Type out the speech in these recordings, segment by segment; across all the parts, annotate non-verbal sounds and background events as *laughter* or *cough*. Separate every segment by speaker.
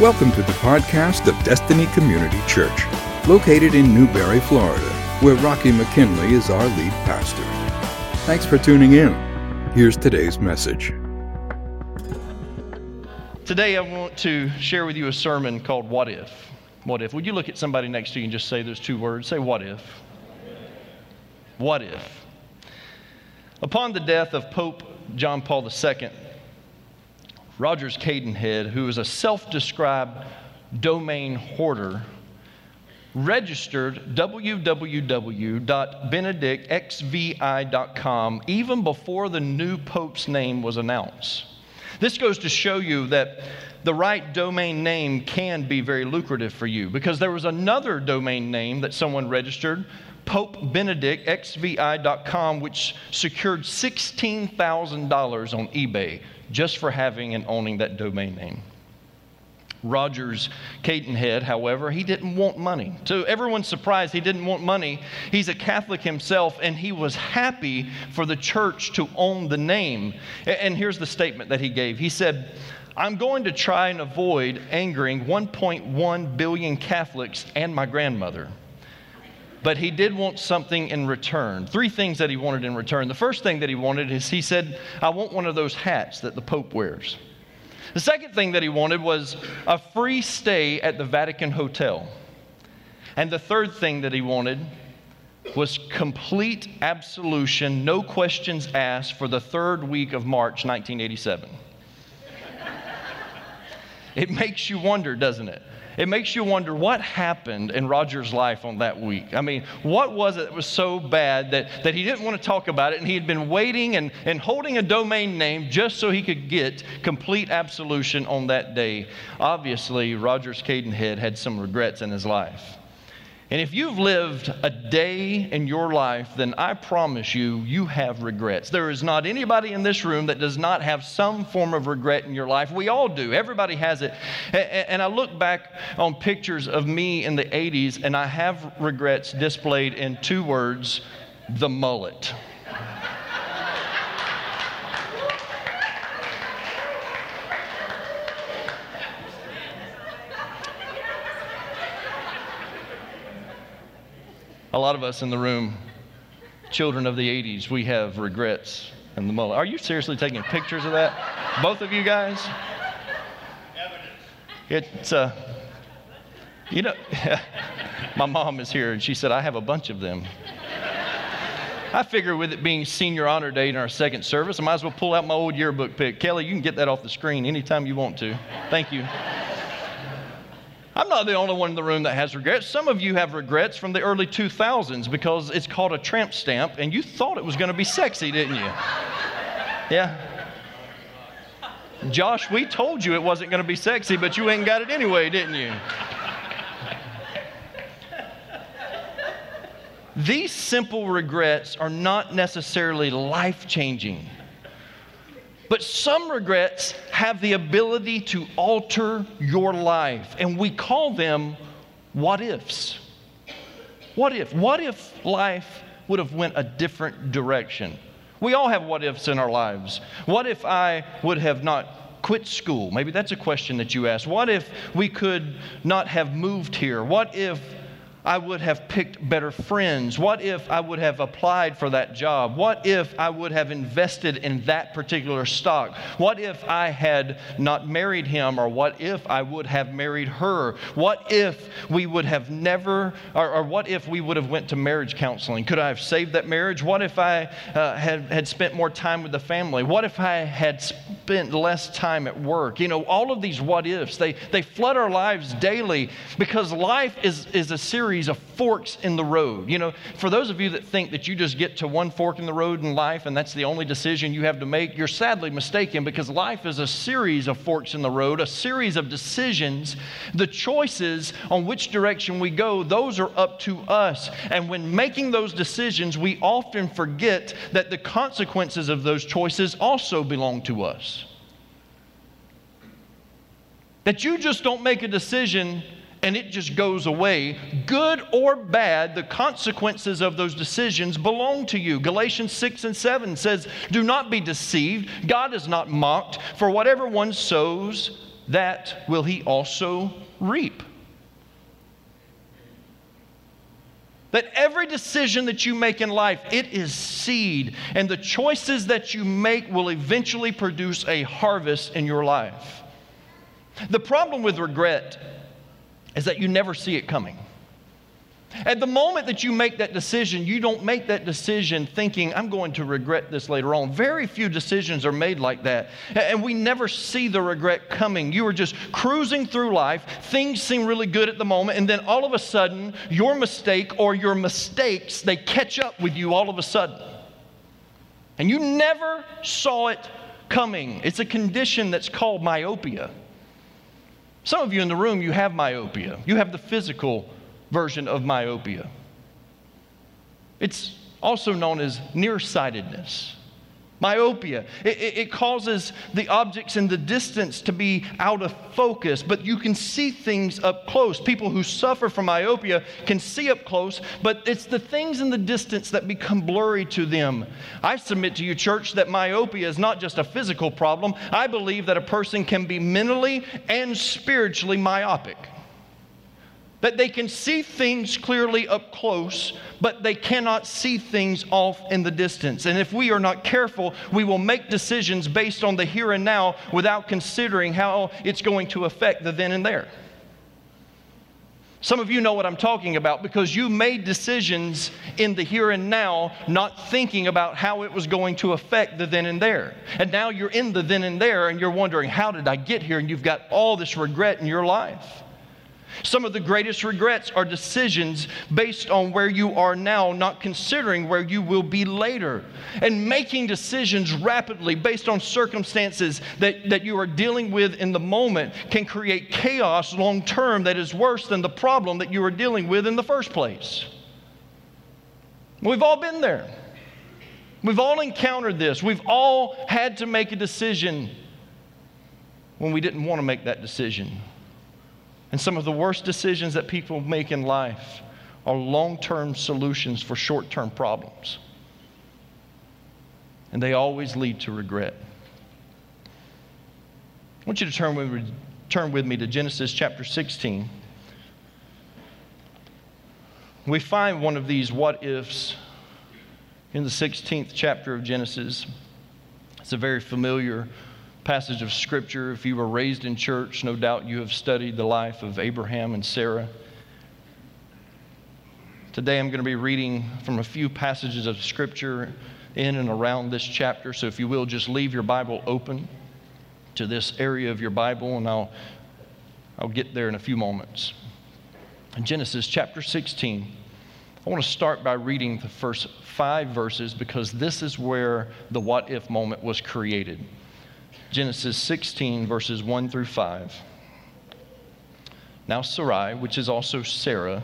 Speaker 1: Welcome to the podcast of Destiny Community Church, located in Newberry, Florida, where Rocky McKinley is our lead pastor. Thanks for tuning in. Here's today's message.
Speaker 2: Today, I want to share with you a sermon called What If? What If? Would you look at somebody next to you and just say those two words? Say, What If? What If? Upon the death of Pope John Paul II, Rogers Cadenhead, who is a self described domain hoarder, registered www.benedictxvi.com even before the new pope's name was announced. This goes to show you that the right domain name can be very lucrative for you because there was another domain name that someone registered, popebenedictxvi.com, which secured $16,000 on eBay just for having and owning that domain name. Rogers Cadenhead, however, he didn't want money. To everyone's surprise, he didn't want money. He's a Catholic himself, and he was happy for the church to own the name. And here's the statement that he gave He said, I'm going to try and avoid angering 1.1 billion Catholics and my grandmother. But he did want something in return. Three things that he wanted in return. The first thing that he wanted is he said, I want one of those hats that the Pope wears. The second thing that he wanted was a free stay at the Vatican Hotel. And the third thing that he wanted was complete absolution, no questions asked, for the third week of March 1987. it makes you wonder, doesn't it? It makes you wonder what happened in Roger's life on that week. I mean, what was it that was so bad that, that he didn't want to talk about it and he had been waiting and, and holding a domain name just so he could get complete absolution on that day? Obviously, Rogers Cadenhead had some regrets in his life. And if you've lived a day in your life, then I promise you, you have regrets. There is not anybody in this room that does not have some form of regret in your life. We all do, everybody has it. And I look back on pictures of me in the 80s, and I have regrets displayed in two words the mullet. A lot of us in the room, children of the 80s, we have regrets and the mullet. Are you seriously taking pictures of that? Both of you guys? It's, uh, you know, *laughs* my mom is here and she said, I have a bunch of them. I figure with it being senior honor day in our second service, I might as well pull out my old yearbook pic. Kelly, you can get that off the screen anytime you want to. Thank you. I'm not the only one in the room that has regrets. Some of you have regrets from the early 2000s because it's called a tramp stamp and you thought it was going to be sexy, didn't you? Yeah. Josh, we told you it wasn't going to be sexy, but you ain't got it anyway, didn't you? These simple regrets are not necessarily life changing. But some regrets have the ability to alter your life, and we call them what ifs. What if? What if life would have went a different direction? We all have what ifs in our lives. What if I would have not quit school? Maybe that's a question that you ask. What if we could not have moved here? What if I would have picked better friends? What if I would have applied for that job? What if I would have invested in that particular stock? What if I had not married him? Or what if I would have married her? What if we would have never, or, or what if we would have went to marriage counseling? Could I have saved that marriage? What if I uh, had, had spent more time with the family? What if I had spent less time at work? You know, all of these what ifs, they, they flood our lives daily because life is, is a series series of forks in the road. You know, for those of you that think that you just get to one fork in the road in life and that's the only decision you have to make, you're sadly mistaken because life is a series of forks in the road, a series of decisions. The choices on which direction we go, those are up to us. And when making those decisions, we often forget that the consequences of those choices also belong to us. That you just don't make a decision and it just goes away. Good or bad, the consequences of those decisions belong to you. Galatians 6 and 7 says, Do not be deceived. God is not mocked, for whatever one sows, that will he also reap. That every decision that you make in life, it is seed, and the choices that you make will eventually produce a harvest in your life. The problem with regret is that you never see it coming. At the moment that you make that decision, you don't make that decision thinking, I'm going to regret this later on. Very few decisions are made like that. And we never see the regret coming. You are just cruising through life. Things seem really good at the moment. And then all of a sudden, your mistake or your mistakes, they catch up with you all of a sudden. And you never saw it coming. It's a condition that's called myopia. Some of you in the room, you have myopia. You have the physical version of myopia. It's also known as nearsightedness. Myopia. It, it, it, causes the objects in the distance to be out of focus, but you can see things up close. People who suffer from myopia can see up close, but it's the things in the distance that become blurry to them. I submit to you, church, that myopia is not just a physical problem. I believe that a person can be mentally and spiritually myopic that they can see things clearly up close, but they cannot see things off in the distance. And if we are not careful, we will make decisions based on the here and now without considering how it's going to affect the then and there. Some of you know what I'm talking about because you made decisions in the here and now, not thinking about how it was going to affect the then and there. And now you're in the then and there and you're wondering, how did I get here? And you've got all this regret in your life. Some of the greatest regrets are decisions based on where you are now, not considering where you will be later. And making decisions rapidly based on circumstances that, that you are dealing with in the moment can create chaos long term that is worse than the problem that you were dealing with in the first place. We've all been there. We've all encountered this. We've all had to make a decision when we didn't want to make that decision. And some of the worst decisions that people make in life are long term solutions for short term problems. And they always lead to regret. I want you to turn with, turn with me to Genesis chapter 16. We find one of these what ifs in the 16th chapter of Genesis. It's a very familiar passage of Scripture. If you were raised in church, no doubt you have studied the life of Abraham and Sarah. Today I'm going to be reading from a few passages of Scripture in and around this chapter. So if you will, just leave your Bible open to this area of your Bible, and I'll, I'll get there in a few moments. In Genesis chapter 16, I want to start by reading the first five verses because this is where the what if moment was created. Genesis 16, verses 1 through 5. Now, Sarai, which is also Sarah,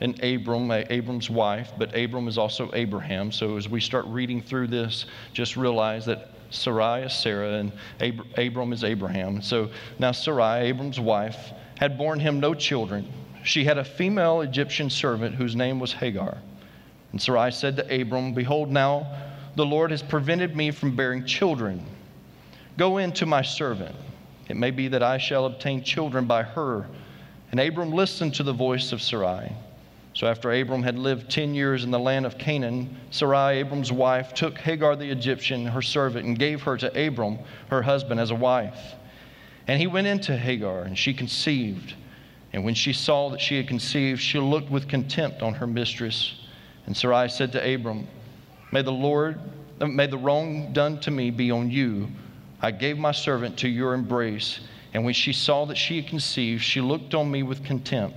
Speaker 2: and Abram, uh, Abram's wife, but Abram is also Abraham. So as we start reading through this, just realize that Sarai is Sarah and Ab- Abram is Abraham. So now Sarai, Abram's wife, had borne him no children. She had a female Egyptian servant whose name was Hagar. And Sarai said to Abram, Behold, now the Lord has prevented me from bearing children. Go in to my servant. It may be that I shall obtain children by her. And Abram listened to the voice of Sarai. So after Abram had lived 10 years in the land of Canaan, Sarai, Abram's wife, took Hagar the Egyptian, her servant, and gave her to Abram, her husband, as a wife. And he went into Hagar, and she conceived. And when she saw that she had conceived, she looked with contempt on her mistress. And Sarai said to Abram, May the Lord, may the wrong done to me be on you I gave my servant to your embrace, and when she saw that she had conceived, she looked on me with contempt.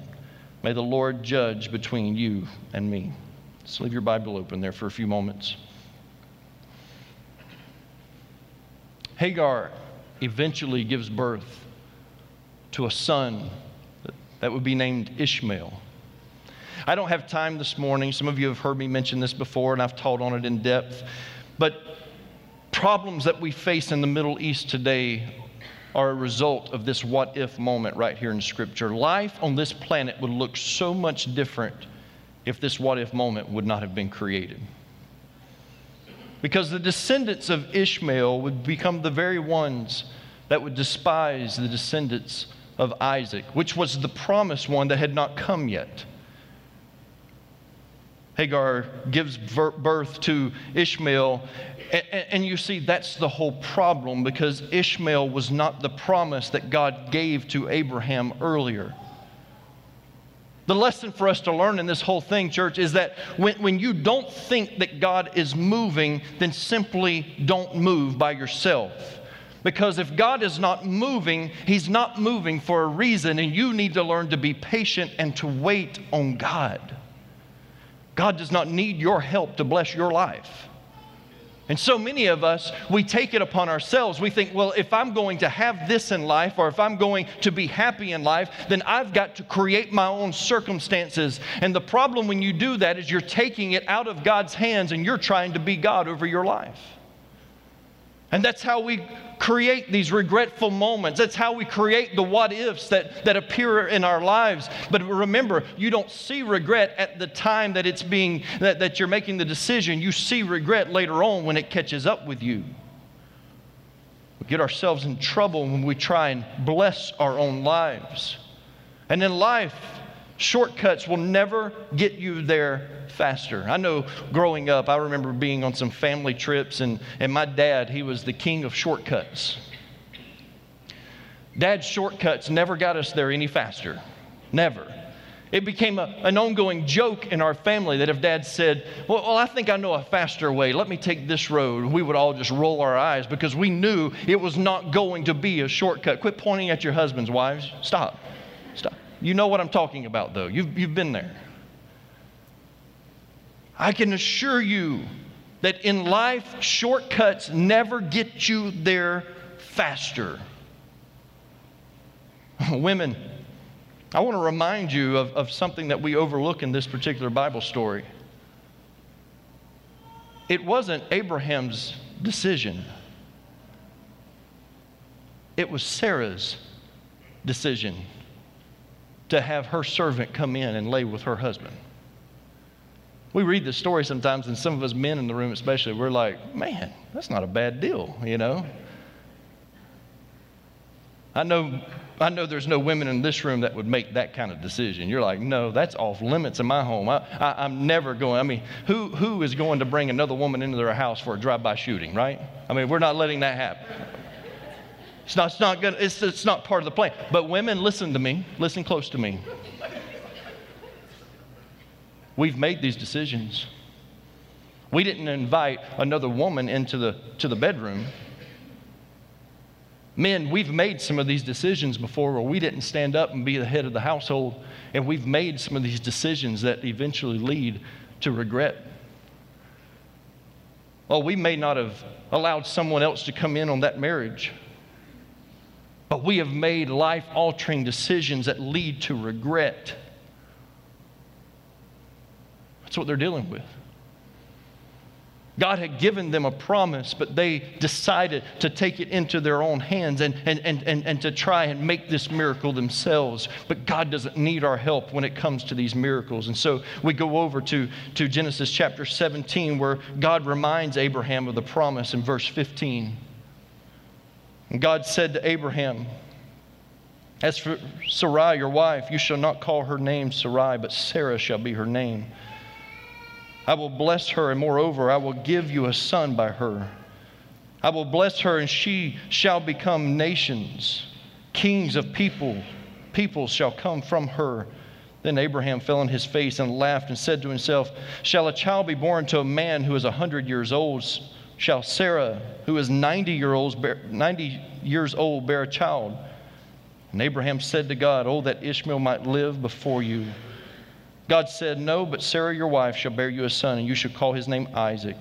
Speaker 2: May the Lord judge between you and me. Let's leave your Bible open there for a few moments. Hagar eventually gives birth to a son that would be named Ishmael. I don't have time this morning. Some of you have heard me mention this before, and I've taught on it in depth. But problems that we face in the Middle East today are a result of this what if moment right here in Scripture. Life on this planet would look so much different if this what if moment would not have been created. Because the descendants of Ishmael would become the very ones that would despise the descendants of Isaac, which was the promised one that had not come yet. Hagar gives birth to Ishmael. And you see, that's the whole problem because Ishmael was not the promise that God gave to Abraham earlier. The lesson for us to learn in this whole thing, church, is that when, when you don't think that God is moving, then simply don't move by yourself. Because if God is not moving, He's not moving for a reason, and you need to learn to be patient and to wait on God. God does not need your help to bless your life. And so many of us, we take it upon ourselves. We think, well, if I'm going to have this in life or if I'm going to be happy in life, then I've got to create my own circumstances. And the problem when you do that is you're taking it out of God's hands and you're trying to be God over your life. And that's how we create these regretful moments. That's how we create the what ifs that, that appear in our lives. But remember, you don't see regret at the time that it's being, that, that you're making the decision. You see regret later on when it catches up with you. We get ourselves in trouble when we try and bless our own lives. And in life, shortcuts will never get you there faster. I know growing up, I remember being on some family trips, and, and my dad, he was the king of shortcuts. Dad's shortcuts never got us there any faster. Never. It became a, an ongoing joke in our family that if dad said, well, well, I think I know a faster way, let me take this road, we would all just roll our eyes because we knew it was not going to be a shortcut. Quit pointing at your husbands, wives. Stop. Stop. You know what I'm talking about, though. You've, you've been there. I can assure you that in life, shortcuts never get you there faster. *laughs* Women, I want to remind you of, of something that we overlook in this particular Bible story. It wasn't Abraham's decision, it was Sarah's decision to have her servant come in and lay with her husband. We read the story sometimes, and some of us men in the room, especially, we're like, man, that's not a bad deal, you know? I know, I know there's no women in this room that would make that kind of decision. You're like, no, that's off limits in my home. I, I, am never going. I mean, who, who is going to bring another woman into their house for a drive by shooting, right? I mean, we're not letting that happen. It's not, it's, not gonna, it's, it's not part of the plan. But women, listen to me. Listen close to me. We've made these decisions. We didn't invite another woman into the, to the bedroom. Men, we've made some of these decisions before where we didn't stand up and be the head of the household, and we've made some of these decisions that eventually lead to regret. Well, we may not have allowed someone else to come in on that marriage, but we have made life altering decisions that lead to regret. That's what they're dealing with. God had given them a promise, but they decided to take it into their own hands and, and, and, and, and to try and make this miracle themselves. But God doesn't need our help when it comes to these miracles. And so we go over to, to Genesis chapter 17, where God reminds Abraham of the promise in verse 15. And God said to Abraham, As for Sarai, your wife, you shall not call her name Sarai, but Sarah shall be her name. I will bless her, and moreover, I will give you a son by her. I will bless her, and she shall become nations. Kings of people, peoples shall come from her. Then Abraham fell on his face and laughed and said to himself, Shall a child be born to a man who is a hundred years old? Shall Sarah, who is 90, year old, 90 years old, bear a child? And Abraham said to God, Oh, that Ishmael might live before you. God said, No, but Sarah your wife shall bear you a son, and you shall call his name Isaac.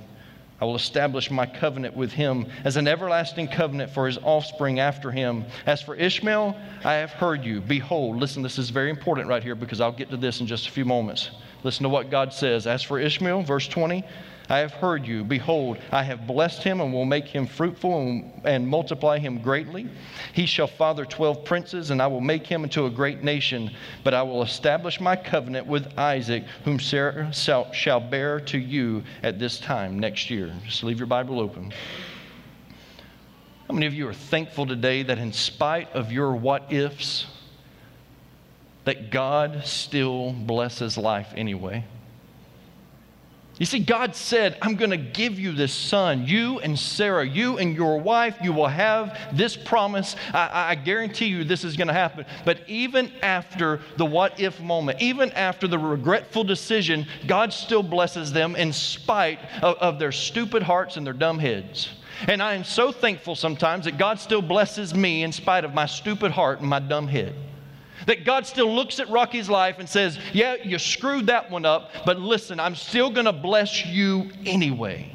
Speaker 2: I will establish my covenant with him as an everlasting covenant for his offspring after him. As for Ishmael, I have heard you. Behold, listen, this is very important right here because I'll get to this in just a few moments. Listen to what God says. As for Ishmael, verse 20, I have heard you. Behold, I have blessed him and will make him fruitful and, and multiply him greatly. He shall father twelve princes, and I will make him into a great nation. But I will establish my covenant with Isaac, whom Sarah shall, shall bear to you at this time next year. Just leave your Bible open. How many of you are thankful today that in spite of your what ifs, that God still blesses life anyway? You see, God said, I'm going to give you this son. You and Sarah, you and your wife, you will have this promise. I, I guarantee you this is going to happen. But even after the what if moment, even after the regretful decision, God still blesses them in spite of, of their stupid hearts and their dumb heads. And I am so thankful sometimes that God still blesses me in spite of my stupid heart and my dumb head. That God still looks at Rocky's life and says, Yeah, you screwed that one up, but listen, I'm still going to bless you anyway.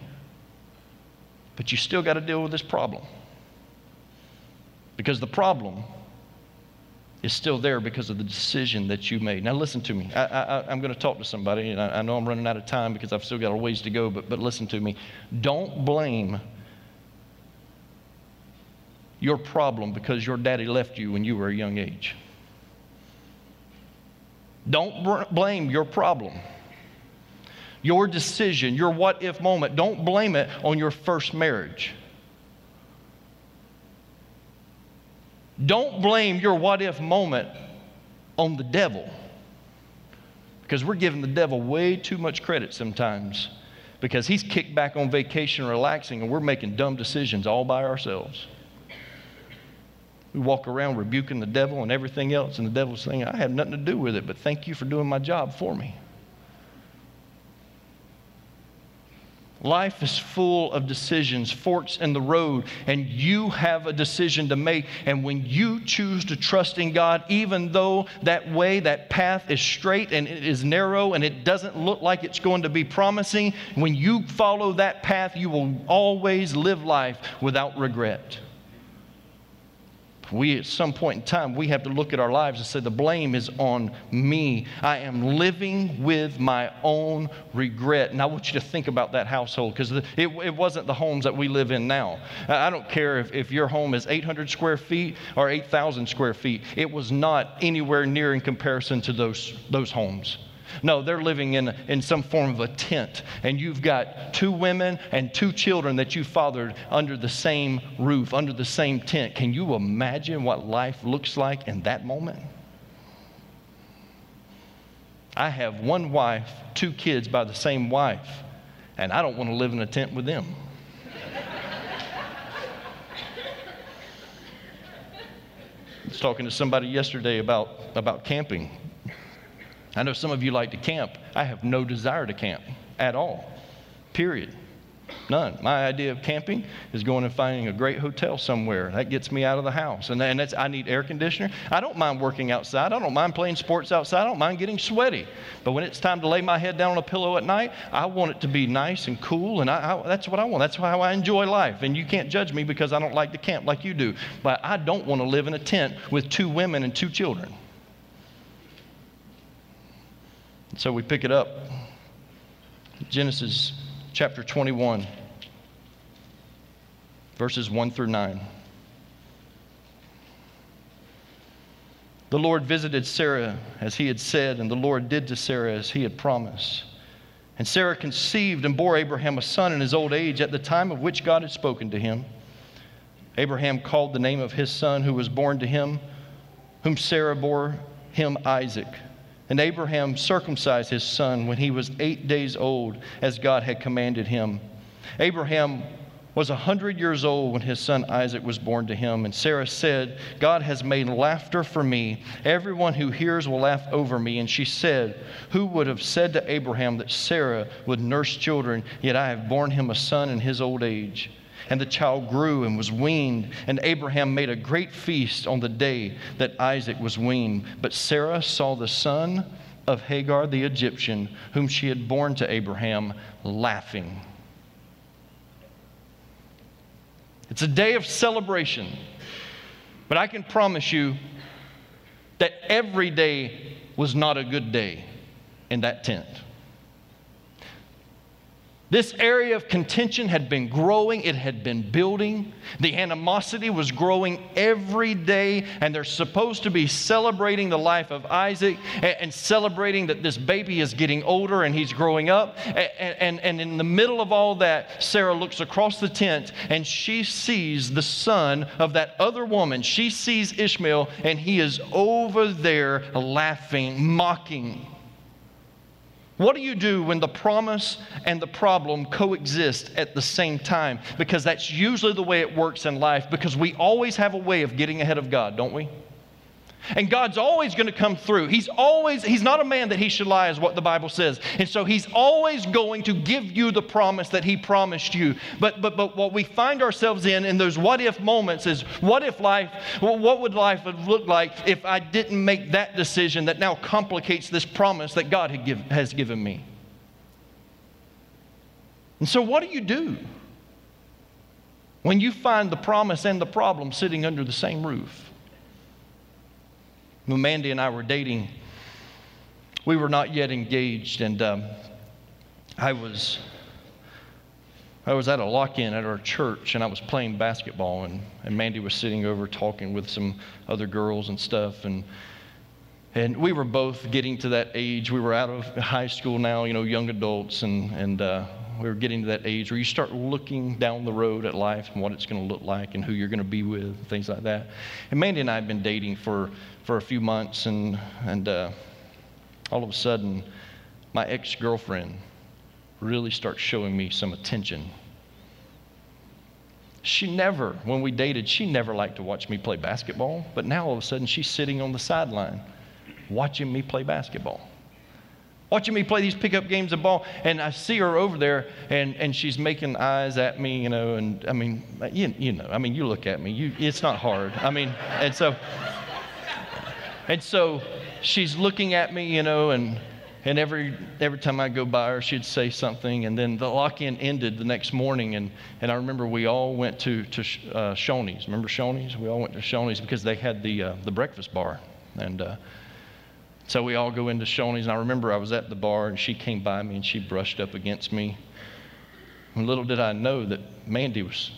Speaker 2: But you still got to deal with this problem. Because the problem is still there because of the decision that you made. Now, listen to me. I, am going to talk to somebody, and I, I know I'm running out of time because I've still got a ways to go, but, but listen to me. Don't blame your problem because your daddy left you when you were a young age. Don't blame your problem, your decision, your what if moment. Don't blame it on your first marriage. Don't blame your what if moment on the devil. Because we're giving the devil way too much credit sometimes because he's kicked back on vacation relaxing and we're making dumb decisions all by ourselves. We walk around rebuking the devil and everything else, and the devil's saying, I had nothing to do with it, but thank you for doing my job for me. Life is full of decisions, forks in the road, and you have a decision to make. And when you choose to trust in God, even though that way, that path is straight and it is narrow and it doesn't look like it's going to be promising, when you follow that path, you will always live life without regret we at some point in time we have to look at our lives and say the blame is on me. I am living with my own regret. And i want you to think about that household because it, it wasn't the homes that we live in now. I don't care if, if your home is 800 square feet or 8000 square feet it was not anywhere near in comparison to those, those homes no, they're living in, in some form of a tent, and you've got two women and two children that you fathered under the same roof, under the same tent. Can you imagine what life looks like in that moment? I have one wife, two kids by the same wife, and I don't want to live in a tent with them. I was talking to somebody yesterday about, about camping. I know some of you like to camp. I have no desire to camp at all, period. None. My idea of camping is going and finding a great hotel somewhere. That gets me out of the house. And, and that's, I need air conditioner. I don't mind working outside. I don't mind playing sports outside. I don't mind getting sweaty. But when it's time to lay my head down on a pillow at night, I want it to be nice and cool. And I, I, that's what I want. That's how I enjoy life. And you can't judge me because I don't like to camp like you do. But I don't want to live in a tent with two women and two children. So we pick it up. Genesis chapter 21, verses 1 through 9. The Lord visited Sarah as he had said, and the Lord did to Sarah as he had promised. And Sarah conceived and bore Abraham a son in his old age at the time of which God had spoken to him. Abraham called the name of his son who was born to him, whom Sarah bore him Isaac. And Abraham circumcised his son when he was eight days old, as God had commanded him. Abraham was a hundred years old when his son Isaac was born to him. And Sarah said, God has made laughter for me. Everyone who hears will laugh over me. And she said, Who would have said to Abraham that Sarah would nurse children, yet I have borne him a son in his old age? And the child grew and was weaned. And Abraham made a great feast on the day that Isaac was weaned. But Sarah saw the son of Hagar the Egyptian, whom she had borne to Abraham, laughing. It's a day of celebration. But I can promise you that every day was not a good day in that tent. This area of contention had been growing, it had been building. The animosity was growing every day, and they're supposed to be celebrating the life of Isaac and, celebrating that this baby is getting older and he's growing up. And, and, and in the middle of all that, Sarah looks across the tent and she sees the son of that other woman. She sees Ishmael, and he is over there laughing, mocking. What do you do when the promise and the problem coexist at the same time? Because that's usually the way it works in life, because we always have a way of getting ahead of God, don't we? And God's always going to come through. He's always, he's not a man that he should lie, is what the Bible says. And so he's always going to give you the promise that he promised you. But, but, but what we find ourselves in, in those what if moments, is what if life, what would life look like if I didn't make that decision that now complicates this promise that God give, has given me? And so, what do you do when you find the promise and the problem sitting under the same roof? When Mandy and I were dating, we were not yet engaged, and um, I was I was at a lock-in at our church, and I was playing basketball, and, and Mandy was sitting over talking with some other girls and stuff, and and we were both getting to that age. We were out of high school now, you know, young adults, and and uh, we were getting to that age where you start looking down the road at life and what it's going to look like and who you're going to be with, and things like that. And Mandy and I had been dating for for a few months, and, and uh, all of a sudden, my ex girlfriend really starts showing me some attention. She never, when we dated, she never liked to watch me play basketball, but now all of a sudden she's sitting on the sideline watching me play basketball. Watching me play these pickup games of ball, and I see her over there, and, and she's making eyes at me, you know, and I mean, you, you know, I mean, you look at me, you, it's not hard. I mean, and so and so she's looking at me, you know, and, and every, every time I go by her, she'd say something. And then the lock in ended the next morning. And, and I remember we all went to, to uh, Shoney's. Remember Shoney's? We all went to Shoney's because they had the, uh, the breakfast bar. And uh, so we all go into Shoney's. And I remember I was at the bar and she came by me and she brushed up against me. And little did I know that Mandy was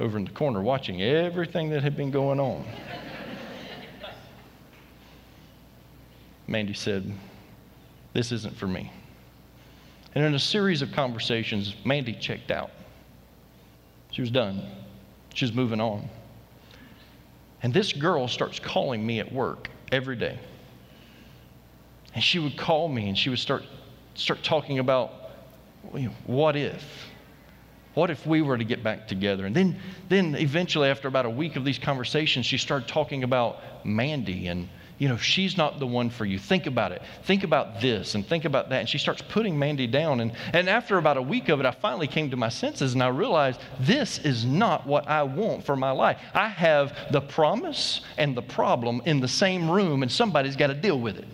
Speaker 2: over in the corner watching everything that had been going on. *laughs* Mandy said, This isn't for me. And in a series of conversations, Mandy checked out. She was done, she was moving on. And this girl starts calling me at work every day. And she would call me and she would start, start talking about what if? What if we were to get back together? And then, then eventually, after about a week of these conversations, she started talking about Mandy and you know, she's not the one for you. Think about it. Think about this and think about that. And she starts putting Mandy down. And, and after about a week of it, I finally came to my senses and I realized this is not what I want for my life. I have the promise and the problem in the same room, and somebody's got to deal with it.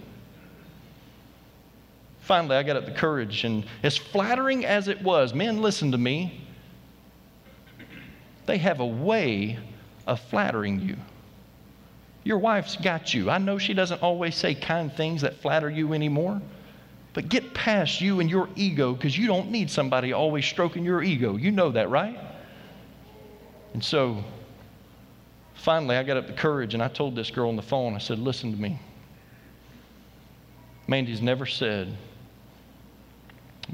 Speaker 2: Finally, I got up the courage, and as flattering as it was, men, listen to me. They have a way of flattering you. Your wife's got you. I know she doesn't always say kind things that flatter you anymore, but get past you and your ego because you don't need somebody always stroking your ego. You know that, right? And so finally, I got up the courage and I told this girl on the phone, I said, Listen to me. Mandy's never said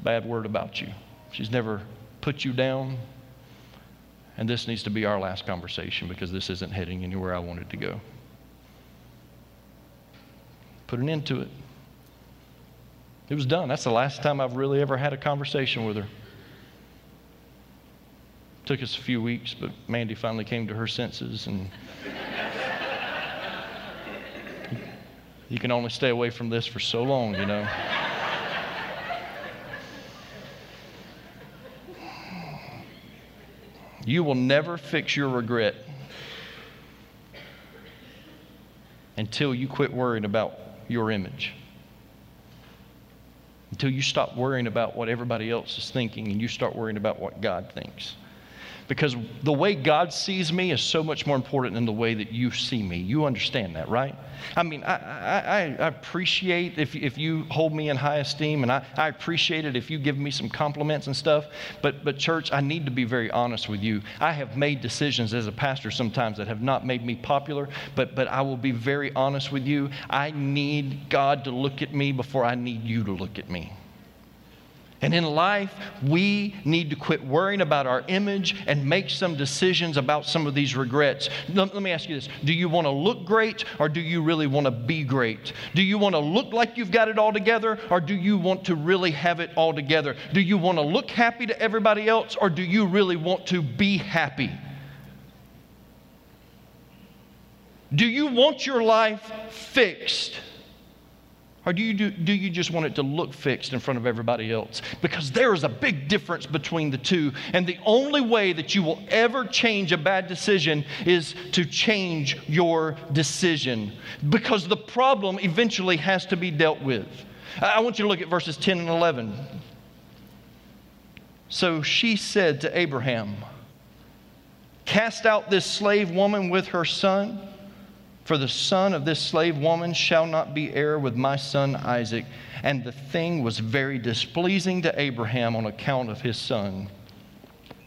Speaker 2: bad word about you, she's never put you down. And this needs to be our last conversation because this isn't heading anywhere I wanted to go put an end to it. It was done. That's the last time I've really ever had a conversation with her. Took us a few weeks, but Mandy finally came to her senses and *laughs* you can only stay away from this for so long, you know. You will never fix your regret until you quit worrying about your image. Until you stop worrying about what everybody else is thinking and you start worrying about what God thinks. Because the way God sees me is so much more important than the way that you see me. You understand that, right? I mean, I, I, I appreciate if, if you hold me in high esteem, and I, I appreciate it if you give me some compliments and stuff. But, but, church, I need to be very honest with you. I have made decisions as a pastor sometimes that have not made me popular, but, but I will be very honest with you. I need God to look at me before I need you to look at me. And in life, we need to quit worrying about our image and make some decisions about some of these regrets. Let, me ask you this Do you want to look great or do you really want to be great? Do you want to look like you've got it all together or do you want to really have it all together? Do you want to look happy to everybody else or do you really want to be happy? Do you want your life fixed? Or do you, do, do you just want it to look fixed in front of everybody else? Because there is a big difference between the two. And the only way that you will ever change a bad decision is to change your decision. Because the problem eventually has to be dealt with. I want you to look at verses 10 and 11. So she said to Abraham, Cast out this slave woman with her son for the son of this slave woman shall not be heir with my son Isaac. And the thing was very displeasing to Abraham on account of his son.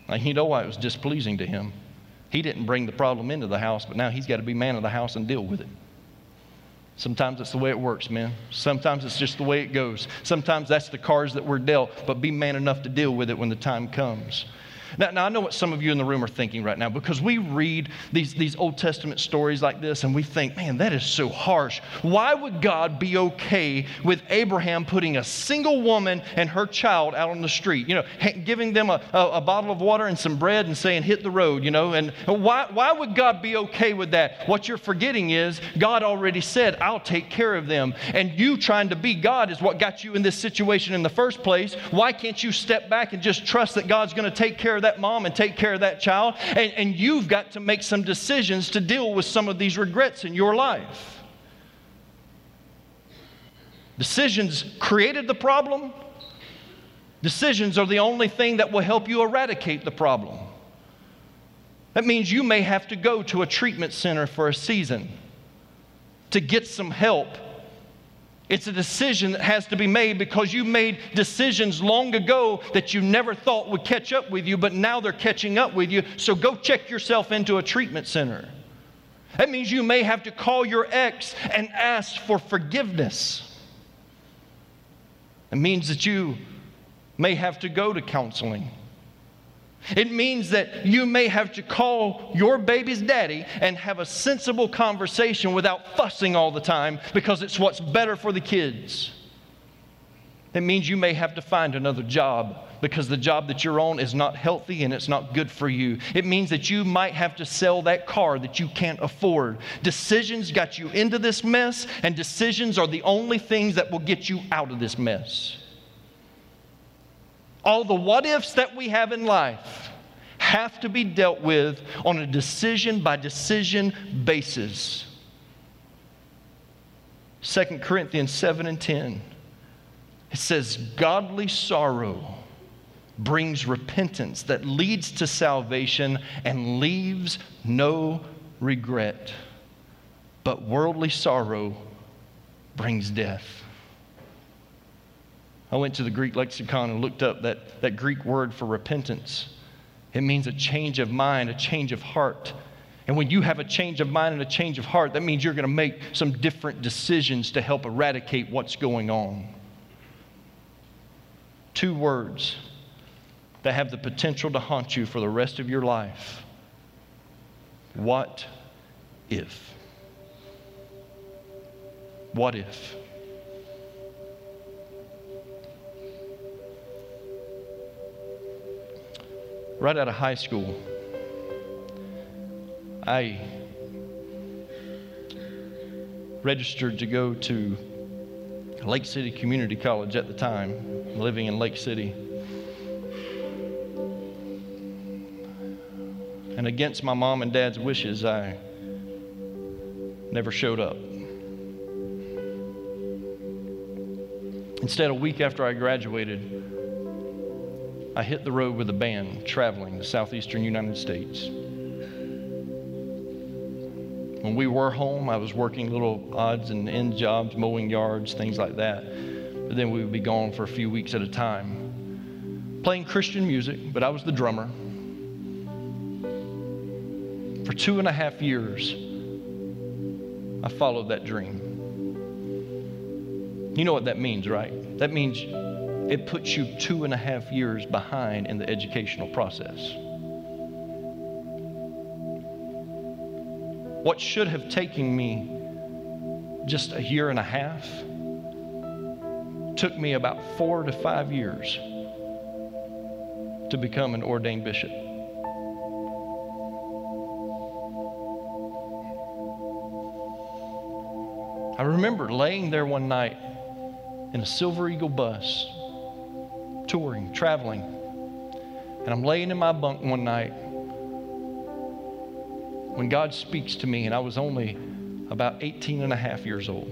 Speaker 2: Now, you know why it was displeasing to him. He didn't bring the problem into the house, but now he's got to be man of the house and deal with it. Sometimes that's the way it works, man. Sometimes it's just the way it goes. Sometimes that's the cards that we're dealt, but be man enough to deal with it when the time comes. Now, now, I know what some of you in the room are thinking right now because we read these, these Old Testament stories like this and we think, man, that is so harsh. Why would God be okay with Abraham putting a single woman and her child out on the street? You know, giving them a, a, a bottle of water and some bread and saying, hit the road, you know? And why, why would God be okay with that? What you're forgetting is God already said, I'll take care of them. And you trying to be God is what got you in this situation in the first place. Why can't you step back and just trust that God's going to take care of that mom and take care of that child. And, and you've got to make some decisions to deal with some of these regrets in your life. Decisions created the problem. Decisions are the only thing that will help you eradicate the problem. That means you may have to go to a treatment center for a season to get some help it's a decision that has to be made because you made decisions long ago that you never thought would catch up with you, but now they're catching up with you. So go check yourself into a treatment center. That means you may have to call your ex and ask for forgiveness. It means that you may have to go to counseling. It means that you may have to call your baby's daddy and have a sensible conversation without fussing all the time because it's what's better for the kids. It means you may have to find another job because the job that you're on is not healthy and it's not good for you. It means that you might have to sell that car that you can't afford. Decisions got you into this mess, and decisions are the only things that will get you out of this mess. All the what ifs that we have in life have to be dealt with on a decision by decision basis. 2 Corinthians 7 and 10. It says, Godly sorrow brings repentance that leads to salvation and leaves no regret. But worldly sorrow brings death. I went to the Greek lexicon and looked up that, that Greek word for repentance. It means a change of mind, a change of heart. And when you have a change of mind and a change of heart, that means you're going to make some different decisions to help eradicate what's going on. Two words that have the potential to haunt you for the rest of your life. What if? What if? Right out of high school, I registered to go to Lake City Community College at the time, living in Lake City. And against my mom and dad's wishes, I never showed up. Instead, a week after I graduated, I hit the road with a band traveling the southeastern United States. When we were home, I was working little odds and end jobs, mowing yards, things like that. But then we would be gone for a few weeks at a time, playing Christian music, but I was the drummer. For two and a half years, I followed that dream. You know what that means, right? That means it puts you two and a half years behind in the educational process. What should have taken me just a year and a half took me about four to five years to become an ordained bishop. I remember laying there one night in a Silver Eagle bus, touring, traveling, and I'm laying in my bunk one night when God speaks to me, and I was only about 18 and a half years old.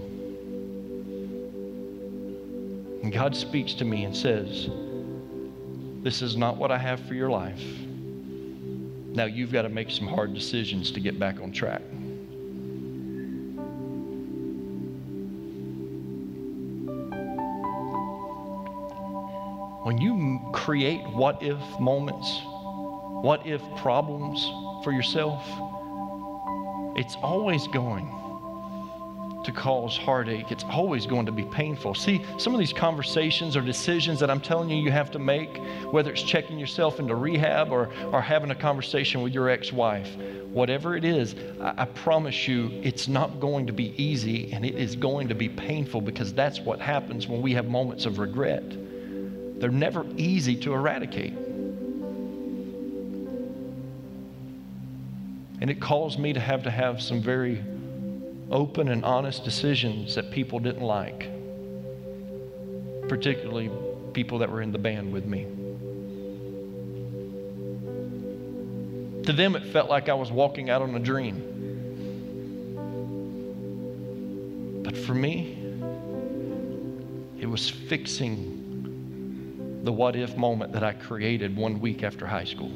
Speaker 2: And God speaks to me and says, This is not what I have for your life. Now you've got to make some hard decisions to get back on track. Create what if moments, what if problems for yourself, it's always going to cause heartache. It's always going to be painful. See, some of these conversations or decisions that I'm telling you you have to make, whether it's checking yourself into rehab or, or having a conversation with your ex wife, whatever it is, I, I promise you it's not going to be easy and it is going to be painful because that's what happens when we have moments of regret. They're never easy to eradicate. And it caused me to have to have some very open and honest decisions that people didn't like, particularly people that were in the band with me. To them, it felt like I was walking out on a dream. But for me, it was fixing the what if moment that I created one week after high school.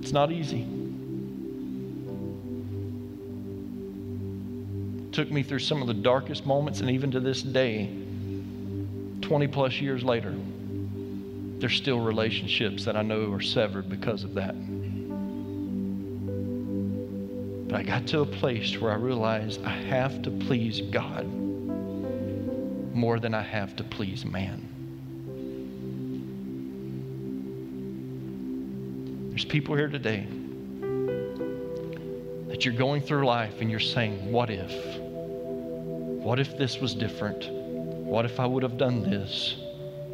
Speaker 2: It's not easy. It took me through some of the darkest moments, and even to this day, 20 plus years later, there's still relationships that I know are severed because of that. But I got to a place where I realized I have to please God more than I have to please man. There's people here today that you're going through life and you're saying, What if? What if this was different? What if I would have done this?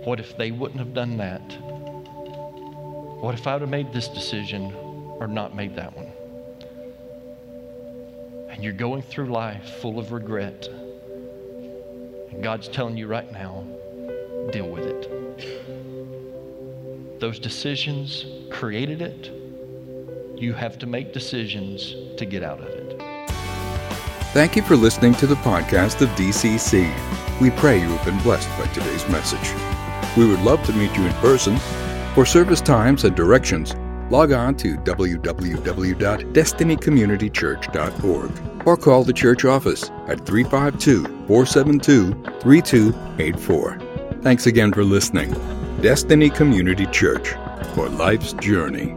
Speaker 2: What if they wouldn't have done that? What if I would have made this decision or not made that one? And you're going through life full of regret. And God's telling you right now, deal with it. Those decisions created it. You have to make decisions to get out of it.
Speaker 1: Thank you for listening to the podcast of DCC. We pray you have been blessed by today's message. We would love to meet you in person. For service times and directions, log on to www.destinycommunitychurch.org or call the church office at 352 472 3284. Thanks again for listening. Destiny Community Church for life's journey.